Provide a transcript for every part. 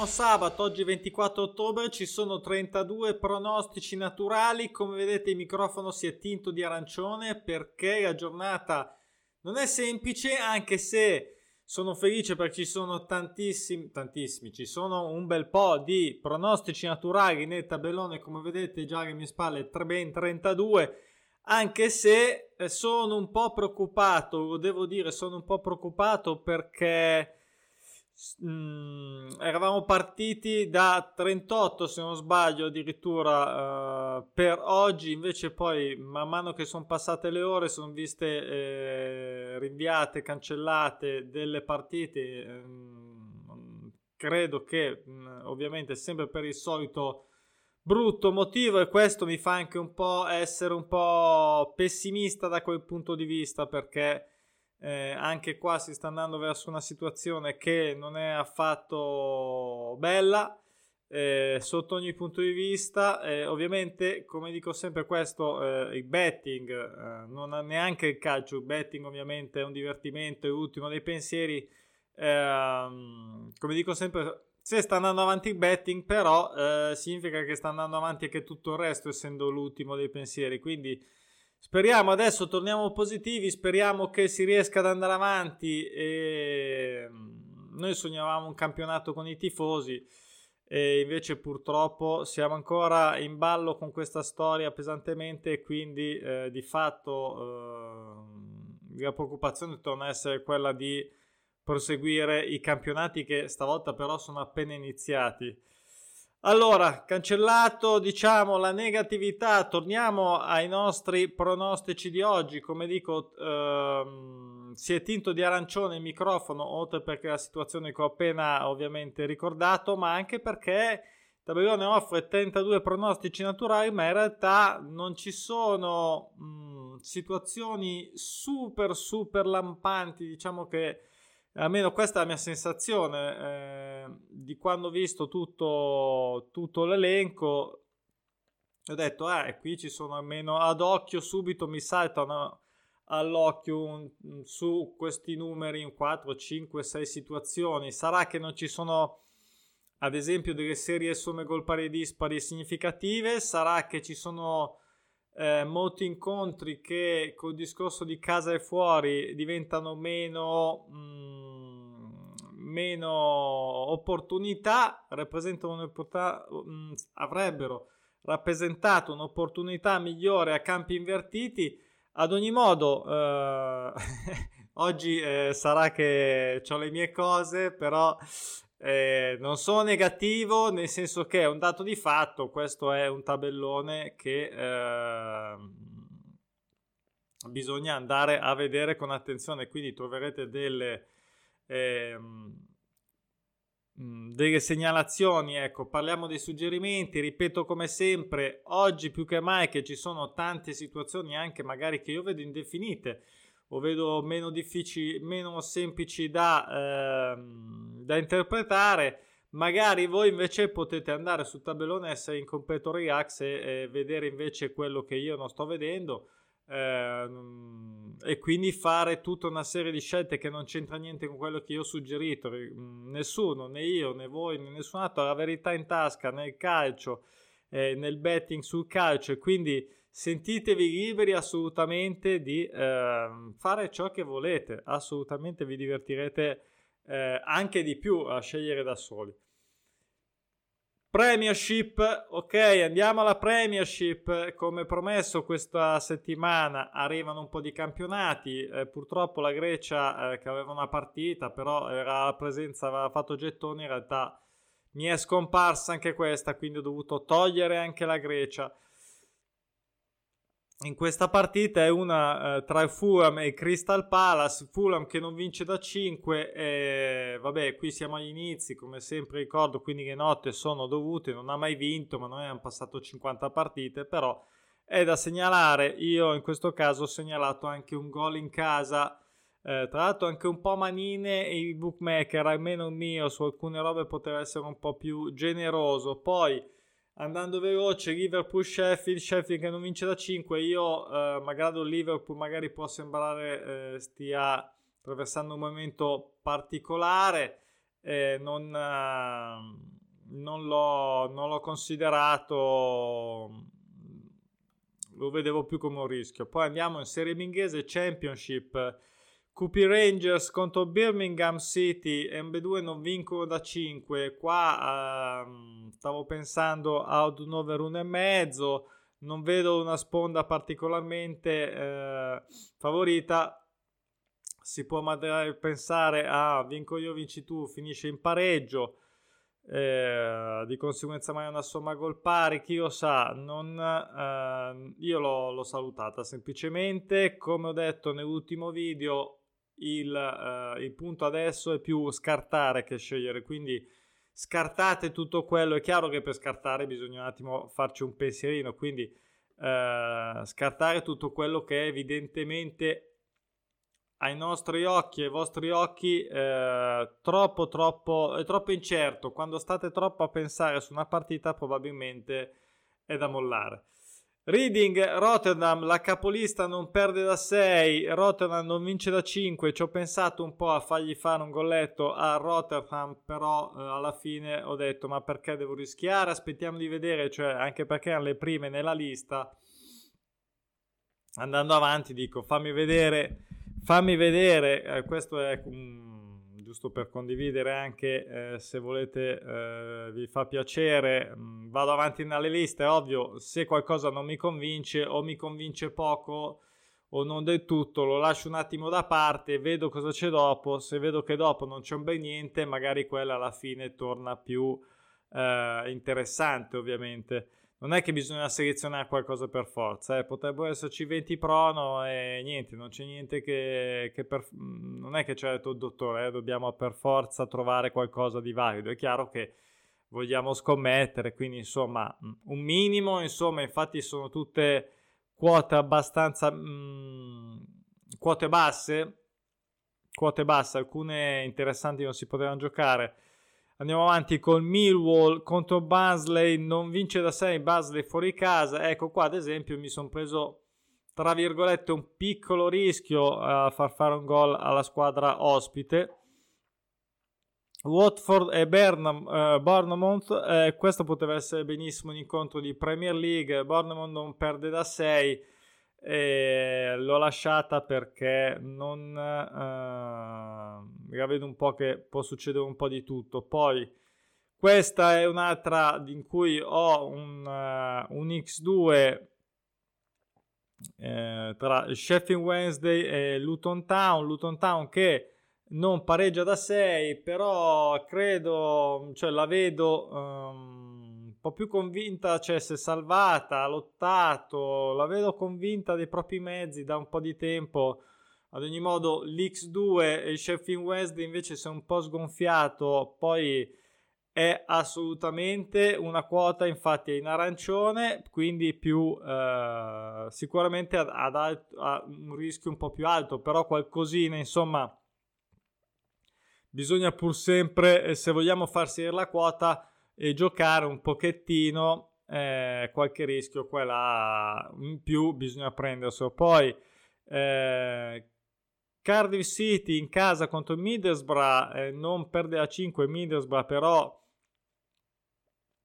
Buon sabato, oggi 24 ottobre, ci sono 32 pronostici naturali, come vedete il microfono si è tinto di arancione perché la giornata non è semplice anche se sono felice perché ci sono tantissimi, tantissimi, ci sono un bel po' di pronostici naturali nel tabellone, come vedete già alle mie spalle ben 32, anche se eh, sono un po' preoccupato, lo devo dire, sono un po' preoccupato perché Mm, eravamo partiti da 38 se non sbaglio addirittura uh, per oggi. Invece poi man mano che sono passate le ore sono viste eh, rinviate cancellate delle partite eh, credo che mm, ovviamente sempre per il solito brutto motivo e questo mi fa anche un po' essere un po' pessimista da quel punto di vista perché eh, anche qua si sta andando verso una situazione che non è affatto bella eh, sotto ogni punto di vista. Eh, ovviamente, come dico sempre, questo eh, il betting eh, non ha neanche il calcio. Il betting, ovviamente, è un divertimento, è l'ultimo dei pensieri. Ehm, come dico sempre, se sta andando avanti il betting, però eh, significa che sta andando avanti anche tutto il resto, essendo l'ultimo dei pensieri. Quindi Speriamo adesso torniamo positivi, speriamo che si riesca ad andare avanti e mm, noi sognavamo un campionato con i tifosi e invece purtroppo siamo ancora in ballo con questa storia pesantemente e quindi eh, di fatto eh, la preoccupazione torna a essere quella di proseguire i campionati che stavolta però sono appena iniziati. Allora, cancellato diciamo la negatività, torniamo ai nostri pronostici di oggi. Come dico, ehm, si è tinto di arancione il microfono, oltre perché la situazione che ho appena ovviamente ricordato, ma anche perché Tabellone offre 32 pronostici naturali, ma in realtà non ci sono mh, situazioni super super lampanti, diciamo che almeno questa è la mia sensazione eh, di quando ho visto tutto, tutto l'elenco ho detto eh qui ci sono almeno ad occhio subito mi saltano all'occhio un, su questi numeri in 4 5 6 situazioni. Sarà che non ci sono ad esempio delle serie somme gol pari dispari significative? Sarà che ci sono eh, molti incontri che col discorso di casa e fuori diventano meno, mh, mm, meno opportunità, rappresentano mh, mm, avrebbero rappresentato un'opportunità migliore a campi invertiti. Ad ogni modo, eh, oggi eh, sarà che ho le mie cose, però eh, non sono negativo, nel senso che è un dato di fatto, questo è un tabellone che eh, bisogna andare a vedere con attenzione, quindi troverete delle, eh, delle segnalazioni, ecco, parliamo dei suggerimenti, ripeto come sempre, oggi più che mai che ci sono tante situazioni anche magari che io vedo indefinite, o vedo meno difficili, meno semplici da, ehm, da interpretare. Magari voi invece potete andare sul tabellone, essere in completo relax e, e vedere invece quello che io non sto vedendo ehm, e quindi fare tutta una serie di scelte che non c'entra niente con quello che io ho suggerito. Nessuno, né io né voi, né nessun altro ha la verità in tasca nel calcio, eh, nel betting sul calcio e quindi sentitevi liberi assolutamente di eh, fare ciò che volete, assolutamente vi divertirete eh, anche di più a scegliere da soli. Premiership, ok, andiamo alla Premiership. Come promesso, questa settimana arrivano un po' di campionati. Eh, purtroppo la Grecia, eh, che aveva una partita, però era la presenza, aveva fatto gettoni. In realtà mi è scomparsa anche questa, quindi ho dovuto togliere anche la Grecia in questa partita è una eh, tra Fulham e Crystal Palace. Fulham che non vince da 5. E, vabbè, qui siamo agli inizi, come sempre ricordo, quindi le notte sono dovute. Non ha mai vinto, ma noi abbiamo passato 50 partite. Però è da segnalare. Io in questo caso ho segnalato anche un gol in casa. Eh, tra l'altro anche un po' manine e il bookmaker, almeno il mio, su alcune robe poteva essere un po' più generoso. Poi andando veloce Liverpool Sheffield Sheffield che non vince da 5 io eh, magari Liverpool magari può sembrare eh, stia attraversando un momento particolare eh, non, non, l'ho, non l'ho considerato lo vedevo più come un rischio. Poi andiamo in Serie inglese Championship. QP Rangers contro Birmingham City, MB2 non vincono da 5. Qua uh, stavo pensando ad un over 1,5. Non vedo una sponda particolarmente uh, favorita. Si può magari pensare a ah, vinco io, vinci tu, finisce in pareggio eh, di conseguenza mai una somma gol pari, chi lo sa, non, eh, io l'ho, l'ho, salutata semplicemente, come ho detto nell'ultimo video, il, eh, il, punto adesso è più scartare che scegliere, quindi scartate tutto quello, è chiaro che per scartare bisogna un attimo farci un pensierino, quindi eh, scartare tutto quello che evidentemente ai nostri occhi, ai vostri occhi, eh, troppo, troppo, è troppo incerto. Quando state troppo a pensare su una partita, probabilmente è da mollare. Reading Rotterdam, la capolista non perde da 6, Rotterdam non vince da 5. Ci ho pensato un po' a fargli fare un golletto a Rotterdam, però eh, alla fine ho detto: ma perché devo rischiare? Aspettiamo di vedere, cioè anche perché erano le prime nella lista. Andando avanti, dico: fammi vedere fammi vedere, eh, questo è um, giusto per condividere anche eh, se volete, eh, vi fa piacere, um, vado avanti nelle liste, ovvio, se qualcosa non mi convince o mi convince poco o non del tutto, lo lascio un attimo da parte, vedo cosa c'è dopo, se vedo che dopo non c'è un bel niente, magari quella alla fine torna più eh, interessante ovviamente non è che bisogna selezionare qualcosa per forza, eh. potrebbero esserci 20 prono e niente, non c'è niente che, che per, mm, non è che c'è detto il dottore, eh, dobbiamo per forza trovare qualcosa di valido, è chiaro che vogliamo scommettere, quindi insomma mm, un minimo, insomma infatti sono tutte quote abbastanza, mh, mm, quote basse, quote basse, alcune interessanti non si potevano giocare, Andiamo avanti col Millwall contro Basley, non vince da 6, Basley fuori casa. Ecco qua ad esempio mi sono preso tra virgolette un piccolo rischio a far fare un gol alla squadra ospite. Watford e Burnham, eh, Bournemouth, eh, questo poteva essere benissimo un incontro di Premier League, Bournemouth non perde da 6 e l'ho lasciata perché non eh, la vedo un po' che può succedere un po' di tutto poi questa è un'altra in cui ho un, uh, un X2 eh, tra Sheffield Wednesday e Luton Town Luton Town che non pareggia da 6 però credo cioè la vedo um, po' più convinta, cioè si è salvata, ha lottato, la vedo convinta dei propri mezzi da un po' di tempo. Ad ogni modo, l'X2 e il Sheffield Wednesday invece si è un po' sgonfiato, poi è assolutamente una quota, infatti è in arancione, quindi più eh, sicuramente ad, ad, ad un rischio un po' più alto, però qualcosina, insomma, bisogna pur sempre, se vogliamo far salire la quota, e giocare un pochettino eh, qualche rischio qua là in più bisogna prenderselo. Poi eh, Cardiff City in casa contro Middlesbrough eh, non perde a 5 Middlesbrough però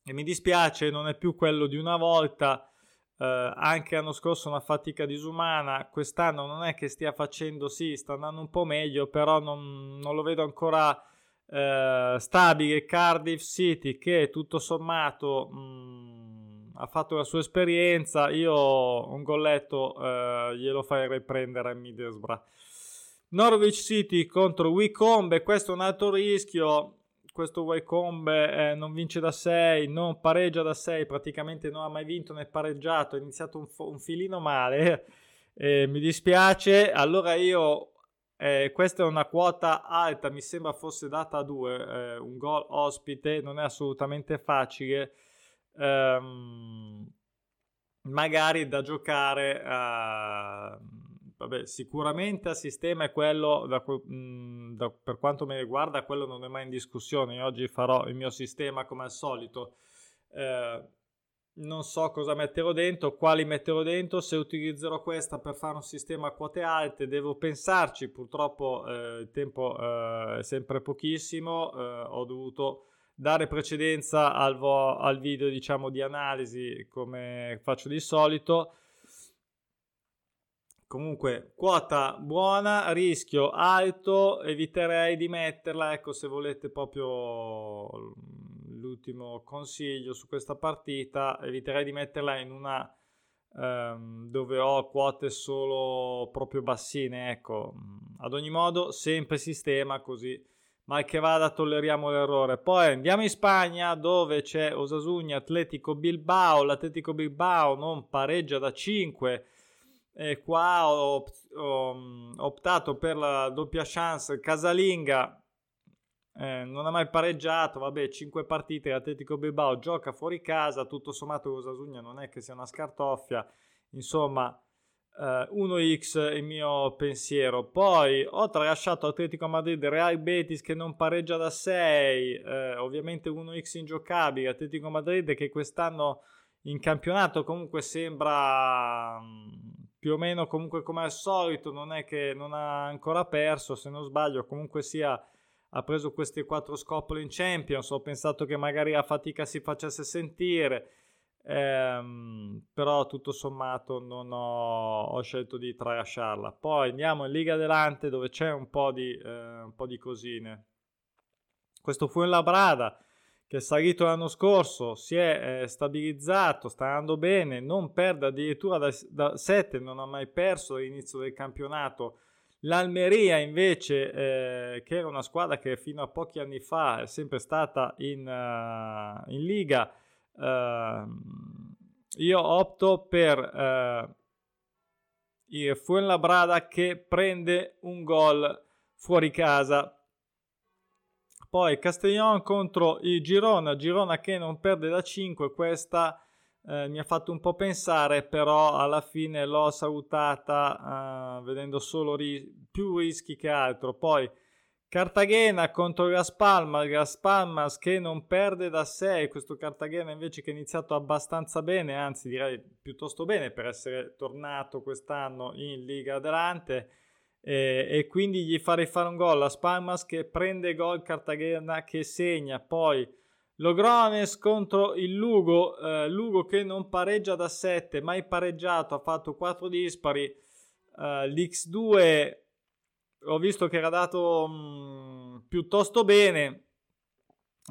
mi dispiace non è più quello di una volta eh, anche l'anno scorso una fatica disumana quest'anno non è che stia facendo sì sta andando un po' meglio però non, non lo vedo ancora eh, stabile Cardiff City che tutto sommato mh, mm, ha fatto la sua esperienza. Io un golletto eh, glielo farei prendere a Middlesbrough Norwich City contro Wycombe questo è un altro rischio questo Wycombe eh, non vince da 6 non pareggia da 6 praticamente non ha mai vinto né pareggiato ha iniziato un, un filino male eh, mi dispiace allora io eh, questa è una quota alta, mi sembra fosse data a due, eh, un gol ospite, non è assolutamente facile. Ehm, magari da giocare a... Vabbè, sicuramente a sistema è quello, da, mh, da, per quanto mi riguarda, quello non è mai in discussione. Io oggi farò il mio sistema come al solito. Eh, non so cosa metterò dentro, quali metterò dentro, se utilizzerò questa per fare un sistema a quote alte, devo pensarci, purtroppo eh, il tempo eh, è sempre pochissimo, eh, ho dovuto dare precedenza al, vo- al video diciamo di analisi come faccio di solito. Comunque, quota buona, rischio alto, eviterei di metterla, ecco se volete proprio l'ultimo consiglio su questa partita, eviterei di metterla in una um, dove ho quote solo proprio bassine, ecco. Ad ogni modo, sempre sistema così mal che vada tolleriamo l'errore. Poi andiamo in Spagna dove c'è Osasuna Atletico Bilbao, l'Atletico Bilbao non pareggia da 5 e qua ho, ho optato per la doppia chance casalinga eh, non ha mai pareggiato, vabbè, 5 partite, l'Atletico Bilbao gioca fuori casa, tutto sommato Osasuna non è che sia una scartoffia, insomma, eh, 1x il mio pensiero. Poi ho tralasciato Atletico Madrid, Real Betis che non pareggia da 6, eh, ovviamente 1x ingiocabile, Atletico Madrid che quest'anno in campionato comunque sembra mm, più o meno comunque come al solito, non è che non ha ancora perso, se non sbaglio, comunque sia ha preso questi quattro scopole in Champions, ho pensato che magari la fatica si facesse sentire, ehm, però tutto sommato non ho, ho, scelto di tralasciarla. Poi andiamo in Liga Delante dove c'è un po' di, eh, un po di cosine. Questo fu in Labrada che è salito l'anno scorso, si è eh, stabilizzato, sta andando bene, non perde addirittura da 7, non ha mai perso all'inizio del campionato L'Almeria invece, eh, che era una squadra che fino a pochi anni fa è sempre stata in, uh, in Liga, uh, io opto per uh, il Fuenlabrada che prende un gol fuori casa. Poi Castellón contro il Girona, Girona che non perde da 5, questa eh, mi ha fatto un po' pensare, però alla fine l'ho salutata eh, vedendo solo ri- più rischi che altro. Poi Cartagena contro Las Palmas, Las Palmas che non perde da 6, questo Cartagena invece che è iniziato abbastanza bene, anzi direi piuttosto bene per essere tornato quest'anno in Liga Adelante e, e quindi gli farei fare un gol. Las Palmas che prende gol, Cartagena che segna, poi Logrones contro il Lugo, eh, Lugo che non pareggia da 7, mai pareggiato, ha fatto 4 dispari. Eh, L'X2 ho visto che era dato mh, mm, piuttosto bene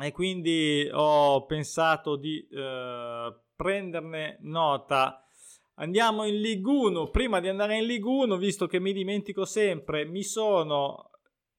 e quindi ho pensato di eh, prenderne nota. Andiamo in Ligue 1. Prima di andare in Ligue 1, visto che mi dimentico sempre, mi sono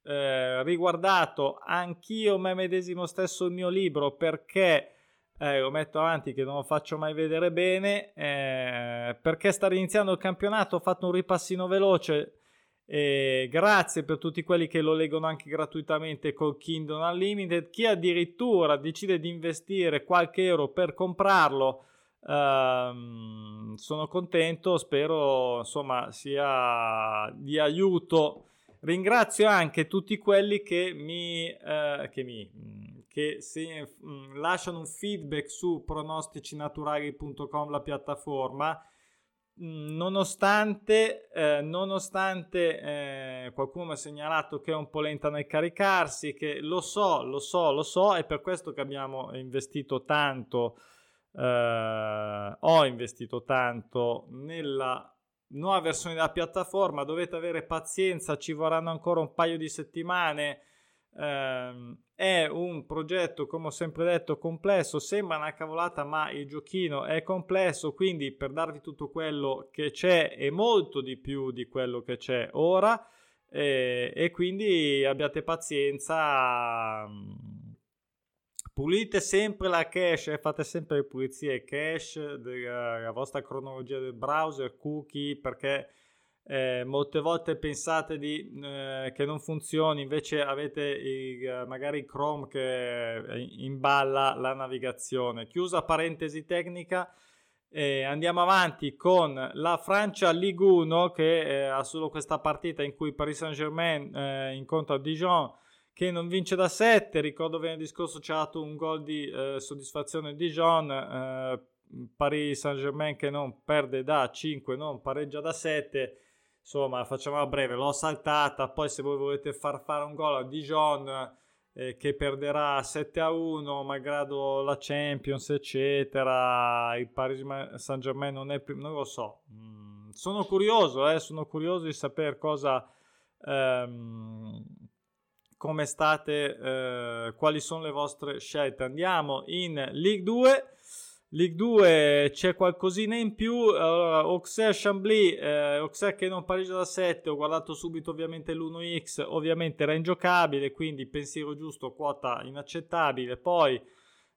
eh, riguardato anch'io me medesimo stesso il mio libro perché eh, lo metto avanti che non lo faccio mai vedere bene eh, perché stare iniziando il campionato ho fatto un ripassino veloce e grazie per tutti quelli che lo leggono anche gratuitamente col Kindle Unlimited chi addirittura decide di investire qualche euro per comprarlo ehm, sono contento spero insomma sia di aiuto Ringrazio anche tutti quelli che mi, eh, che mi mm, che si, mh, mm, lasciano un feedback su pronosticinaturali.com, la piattaforma. Mm, nonostante, eh, nonostante eh, qualcuno mi ha segnalato che è un po' lenta nel caricarsi, che lo so, lo so, lo so, è per questo che abbiamo investito tanto, eh, ho investito tanto nella nuova versione della piattaforma, dovete avere pazienza, ci vorranno ancora un paio di settimane. Eh, è un progetto, come ho sempre detto, complesso, sembra una cavolata, ma il giochino è complesso, quindi per darvi tutto quello che c'è e molto di più di quello che c'è ora. E, e quindi abbiate pazienza Pulite sempre la cache, fate sempre le pulizie cache della vostra cronologia del browser, cookie, perché eh, molte volte pensate di, eh, che non funzioni, invece avete il, magari Chrome che imballa la navigazione. Chiusa parentesi tecnica, eh, andiamo avanti con la Francia Ligue 1 che eh, ha solo questa partita in cui Paris Saint-Germain eh, incontra Dijon che non vince da 7. Ricordo venerdì scorso c'è stato un gol di eh, soddisfazione di Dijon. Eh, Paris Saint Germain che non perde da 5, non pareggia da 7. Insomma, facciamo a breve, l'ho saltata. Poi, se voi volete far fare un gol a Dijon eh, che perderà 7 a 1, malgrado la Champions, eccetera, il Paris Saint Germain non è più, non lo so. Mm, sono curioso, eh, sono curioso di sapere cosa. Ehm, come state, eh, quali sono le vostre scelte. Andiamo in League 2. League 2 c'è qualcosina in più. Allora, Auxerre Chambly, eh, Auxerre che non pareggia da 7. Ho guardato subito ovviamente l'1x, ovviamente era ingiocabile, quindi pensiero giusto, quota inaccettabile. Poi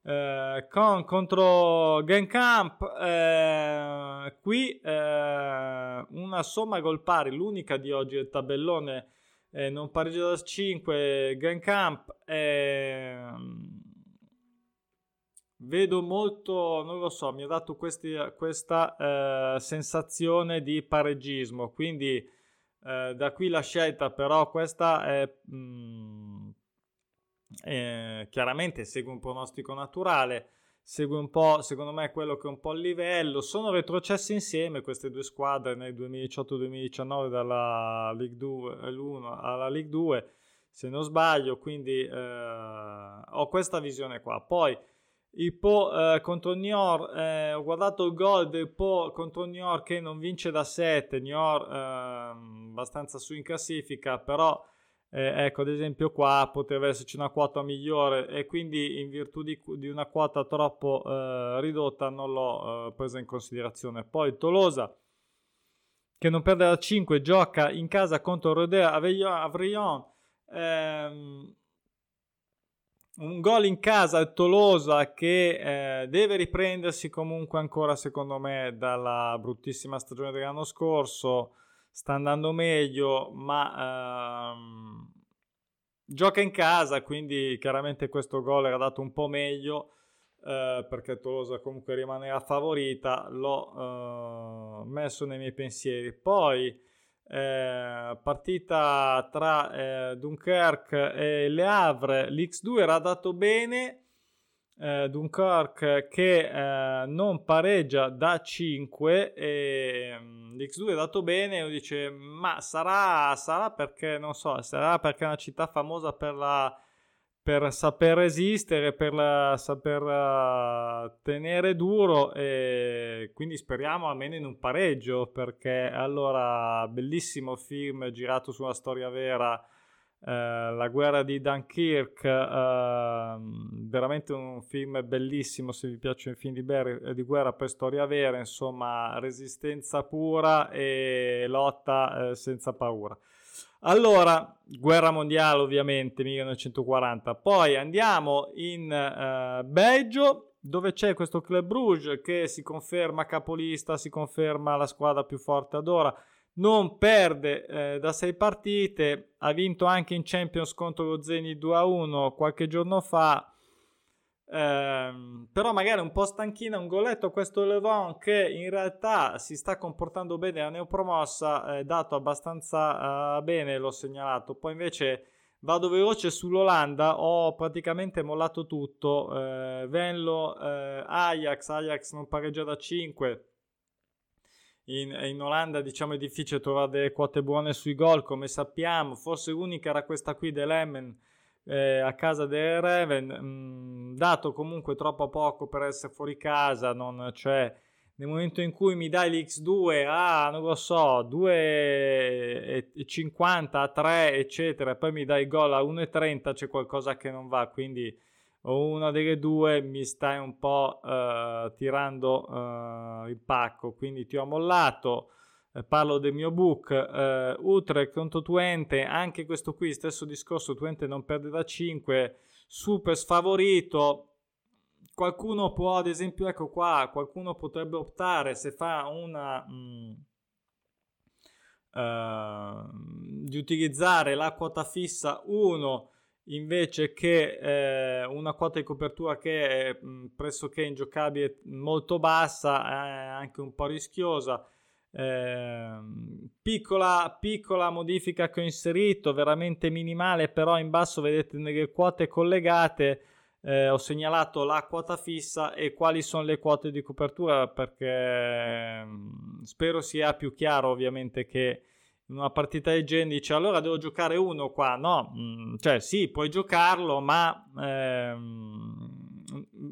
eh, con, contro Genkamp, eh, qui eh, una somma gol pari, l'unica di oggi del tabellone eh, non pareggio da 5, Grand Camp. Eh, vedo molto, non lo so, mi ha dato questi, questa eh, sensazione di pareggismo, quindi eh, da qui la scelta, però questa è... Mh, mm, chiaramente segue un pronostico naturale segue un po', secondo me, quello che è un po' il livello. Sono retrocesse insieme queste due squadre nel 2018-2019 dalla League 2 l'1 alla League 2, se non sbaglio, quindi eh, ho questa visione qua. Poi il Po eh, contro Nior, eh, ho guardato il gol del Po contro Nior che non vince da 7, Nior ehm, abbastanza su in classifica, però eh, ecco, ad esempio qua poteva esserci una quota migliore e quindi in virtù di, di una quota troppo eh, ridotta non l'ho eh, presa in considerazione. Poi Tolosa che non perde da 5 gioca in casa contro Rodea Avrion. Ehm, un gol in casa al Tolosa che eh, deve riprendersi comunque ancora secondo me dalla bruttissima stagione dell'anno scorso sta andando meglio, ma ehm, gioca in casa, quindi chiaramente questo gol era dato un po' meglio eh, perché Tolosa comunque rimaneva favorita, l'ho eh, messo nei miei pensieri. Poi eh, partita tra eh, Dunkerque e Le Havre, l'X2 era dato bene eh, Dunkirk che eh, non pareggia da 5 e um, l'X2 è dato bene e dice ma sarà, sarà perché non so sarà perché è una città famosa per la per saper resistere, per la, saper uh, tenere duro e quindi speriamo almeno in un pareggio perché allora bellissimo film girato su una storia vera eh, la guerra di Dunkirk, eh, veramente un film bellissimo se vi piacciono i film di, ber- di, guerra per storia vera, insomma resistenza pura e lotta eh, senza paura. Allora, guerra mondiale ovviamente, 1940. Poi andiamo in uh, Belgio, dove c'è questo Club Bruges che si conferma capolista, si conferma la squadra più forte ad ora non perde eh, da sei partite, ha vinto anche in Champions contro lo Zeni 2-1 qualche giorno fa, eh, però magari un po' stanchina, un goletto questo Levon che in realtà si sta comportando bene, la neopromossa, eh, dato abbastanza uh, bene, l'ho segnalato, poi invece vado veloce sull'Olanda, ho praticamente mollato tutto, eh, Venlo, eh, Ajax, Ajax non pareggia da 5, in, in, Olanda diciamo è difficile trovare delle quote buone sui gol come sappiamo. Forse l'unica era questa qui dell'Emmen eh, a casa del Reven. Mh, mm, dato comunque troppo poco per essere fuori casa non, cioè nel momento in cui mi dai l'X2 a non lo so 2,50 a 3 eccetera e poi mi dai il gol a 1,30 c'è qualcosa che non va. Quindi o una delle due mi stai un po' uh, tirando uh, il pacco, quindi ti ho mollato. Eh, parlo del mio book eh, Utrecht contro Twente, anche questo qui, stesso discorso, Twente non perde da 5, super sfavorito. Qualcuno può, ad esempio, ecco qua, qualcuno potrebbe optare se fa una... Mh, uh, eh, di utilizzare la quota fissa 1 invece che eh, una quota di copertura che è mh, pressoché ingiocabile molto bassa, è anche un po' rischiosa. Eh, piccola, piccola modifica che ho inserito, veramente minimale, però in basso vedete nelle quote collegate eh, ho segnalato la quota fissa e quali sono le quote di copertura perché mm, spero sia più chiaro ovviamente che una partita del genere dice allora devo giocare uno qua. No mm, cioè sì puoi giocarlo ma ehm,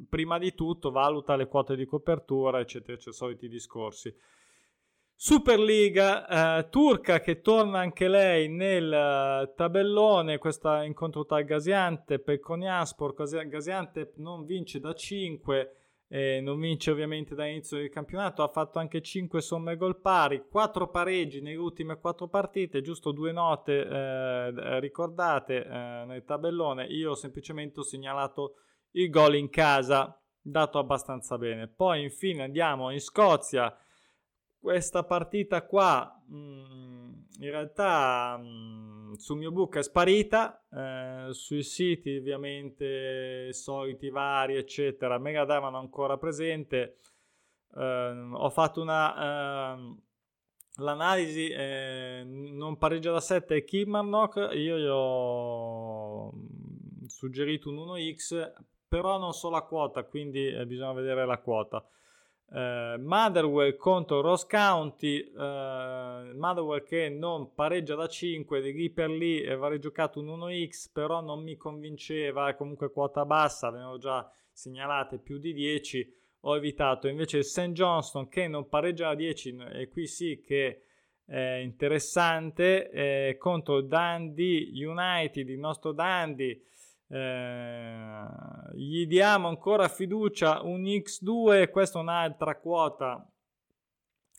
prima di tutto valuta le quote di copertura eccetera c'è soliti discorsi. Superliga eh, turca che torna anche lei nel uh, tabellone, questo incontro tra Gaziantep e Konyaspor, Gaziantep non vince da 5, eh, non vince ovviamente dall'inizio del campionato, ha fatto anche 5 somme gol pari, 4 pareggi nelle ultime 4 partite, giusto due note eh, ricordate eh, nel tabellone, io semplicemente ho segnalato il gol in casa, dato abbastanza bene. Poi infine andiamo in Scozia questa partita qua mh, mm, in realtà mh, mm, sul mio book è sparita eh, sui siti ovviamente soliti vari eccetera me la davano ancora presente. Eh, ho fatto una eh, l'analisi eh, non pareggia da 7 Kilmarnock io gli ho suggerito un 1x però non so la quota quindi eh, bisogna vedere la quota Uh, Motherwell contro Ross County, uh, Motherwell che non pareggia da 5, di lì per lì avrei giocato un 1x, però non mi convinceva, comunque quota bassa, ne ho già segnalate più di 10, ho evitato invece il St. Johnston che non pareggia da 10 e qui sì che è interessante, eh, contro Dundee United, il nostro Dundee eh, gli diamo ancora fiducia un x2 questa è un'altra quota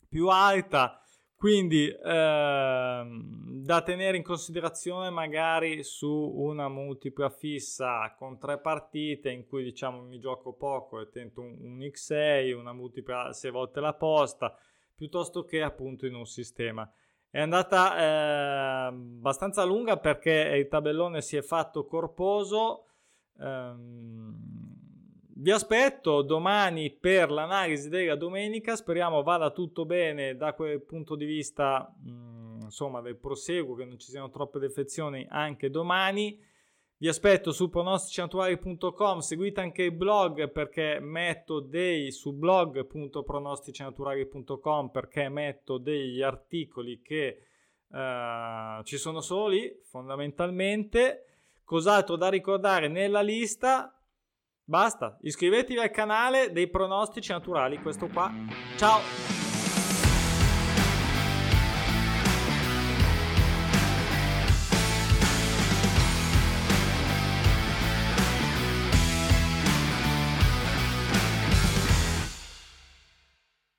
più alta quindi eh, da tenere in considerazione magari su una multipla fissa con tre partite in cui diciamo mi gioco poco e tento un, un x6 una multipla 6 volte la posta piuttosto che appunto in un sistema è andata eh, abbastanza lunga perché il tabellone si è fatto corposo. Um, vi aspetto domani per l'analisi della domenica. Speriamo vada tutto bene da quel punto di vista, mh, mm, insomma, del proseguo, che non ci siano troppe defezioni anche domani. Vi aspetto su pronosticinaturali.com, seguite anche il blog perché metto dei su blog.pronosticinaturali.com perché metto degli articoli che uh, ci sono soli fondamentalmente. Cos'altro da ricordare nella lista? Basta, iscrivetevi al canale dei pronostici naturali, questo qua. Ciao!